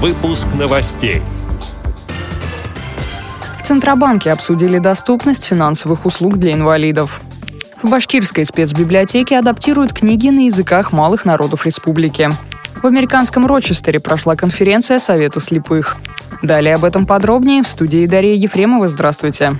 Выпуск новостей. В Центробанке обсудили доступность финансовых услуг для инвалидов. В башкирской спецбиблиотеке адаптируют книги на языках малых народов республики. В американском Рочестере прошла конференция Совета слепых. Далее об этом подробнее в студии Дарья Ефремова. Здравствуйте.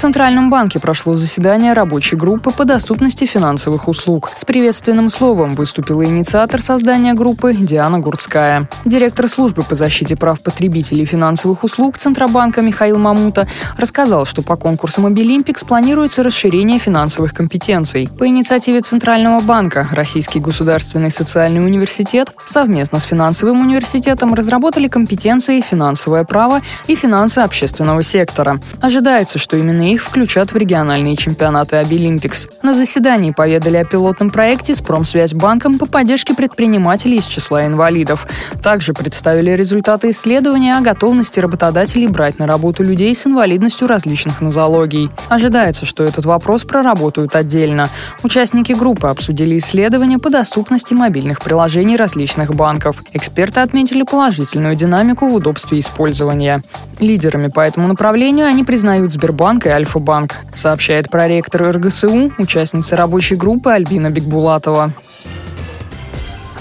Центральном банке прошло заседание рабочей группы по доступности финансовых услуг. С приветственным словом выступила инициатор создания группы Диана Гурцкая. Директор службы по защите прав потребителей финансовых услуг Центробанка Михаил Мамута рассказал, что по конкурсам Абилимпикс планируется расширение финансовых компетенций. По инициативе Центрального банка Российский государственный социальный университет совместно с финансовым университетом разработали компетенции финансовое право и финансы общественного сектора. Ожидается, что именно их включат в региональные чемпионаты Абилимпикс. На заседании поведали о пилотном проекте с Промсвязьбанком по поддержке предпринимателей из числа инвалидов. Также представили результаты исследования о готовности работодателей брать на работу людей с инвалидностью различных нозологий. Ожидается, что этот вопрос проработают отдельно. Участники группы обсудили исследования по доступности мобильных приложений различных банков. Эксперты отметили положительную динамику в удобстве использования. Лидерами по этому направлению они признают Сбербанк и Альфа-банк, сообщает проректор РГСУ, участница рабочей группы Альбина Бекбулатова.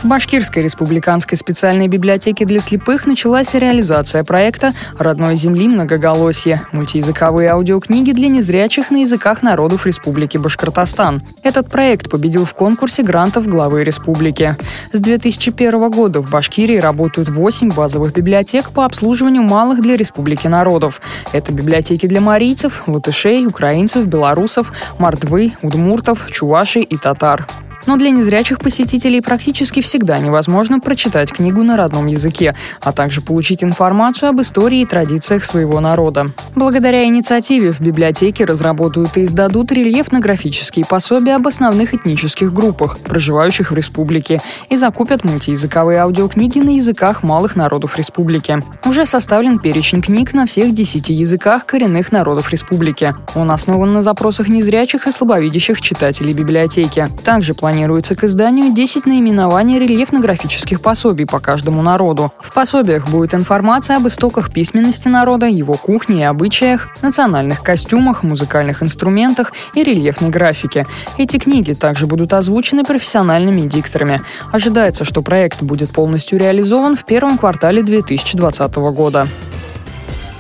В Башкирской республиканской специальной библиотеке для слепых началась реализация проекта «Родной земли многоголосье» – мультиязыковые аудиокниги для незрячих на языках народов Республики Башкортостан. Этот проект победил в конкурсе грантов главы республики. С 2001 года в Башкирии работают 8 базовых библиотек по обслуживанию малых для республики народов. Это библиотеки для марийцев, латышей, украинцев, белорусов, мордвы, удмуртов, чувашей и татар но для незрячих посетителей практически всегда невозможно прочитать книгу на родном языке, а также получить информацию об истории и традициях своего народа. Благодаря инициативе в библиотеке разработают и издадут рельефно-графические пособия об основных этнических группах, проживающих в республике, и закупят мультиязыковые аудиокниги на языках малых народов республики. Уже составлен перечень книг на всех десяти языках коренных народов республики. Он основан на запросах незрячих и слабовидящих читателей библиотеки. Также планируется планируется к изданию 10 наименований рельефно-графических пособий по каждому народу. В пособиях будет информация об истоках письменности народа, его кухне и обычаях, национальных костюмах, музыкальных инструментах и рельефной графике. Эти книги также будут озвучены профессиональными дикторами. Ожидается, что проект будет полностью реализован в первом квартале 2020 года.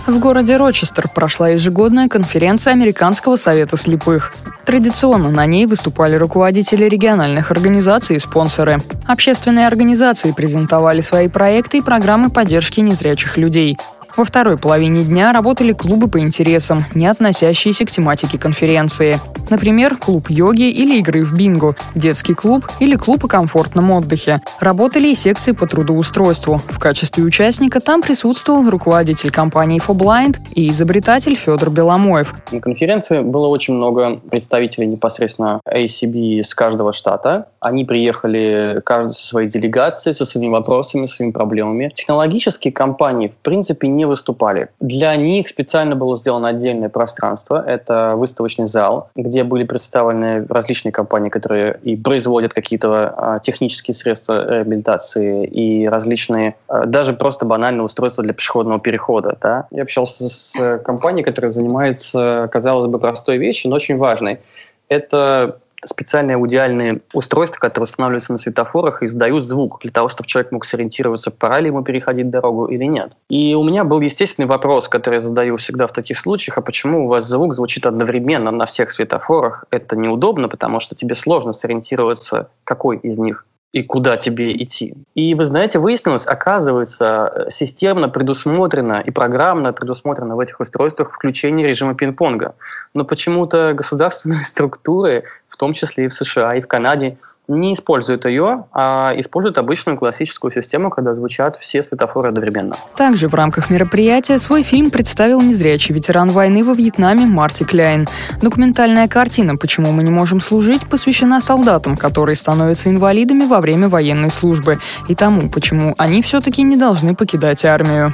В городе Рочестер прошла ежегодная конференция Американского совета слепых. Традиционно на ней выступали руководители региональных организаций и спонсоры. Общественные организации презентовали свои проекты и программы поддержки незрячих людей. Во второй половине дня работали клубы по интересам, не относящиеся к тематике конференции. Например, клуб йоги или игры в бинго, детский клуб или клуб о комфортном отдыхе. Работали и секции по трудоустройству. В качестве участника там присутствовал руководитель компании For Blind и изобретатель Федор Беломоев. На конференции было очень много представителей непосредственно ACB из каждого штата. Они приехали каждый со своей делегацией, со своими вопросами, своими проблемами. Технологические компании, в принципе, не выступали. Для них специально было сделано отдельное пространство. Это выставочный зал, где были представлены различные компании, которые и производят какие-то а, технические средства реабилитации и различные, а, даже просто банальные устройства для пешеходного перехода. Да? Я общался с компанией, которая занимается, казалось бы, простой вещью, но очень важной. Это специальные аудиальные устройства, которые устанавливаются на светофорах и издают звук для того, чтобы человек мог сориентироваться, пора ли ему переходить дорогу или нет. И у меня был естественный вопрос, который я задаю всегда в таких случаях, а почему у вас звук звучит одновременно на всех светофорах? Это неудобно, потому что тебе сложно сориентироваться, какой из них и куда тебе идти. И вы знаете, выяснилось, оказывается, системно предусмотрено и программно предусмотрено в этих устройствах включение режима пинг-понга. Но почему-то государственные структуры, в том числе и в США, и в Канаде, не используют ее, а используют обычную классическую систему, когда звучат все светофоры одновременно. Также в рамках мероприятия свой фильм представил незрячий ветеран войны во Вьетнаме Марти Кляйн. Документальная картина «Почему мы не можем служить» посвящена солдатам, которые становятся инвалидами во время военной службы, и тому, почему они все-таки не должны покидать армию.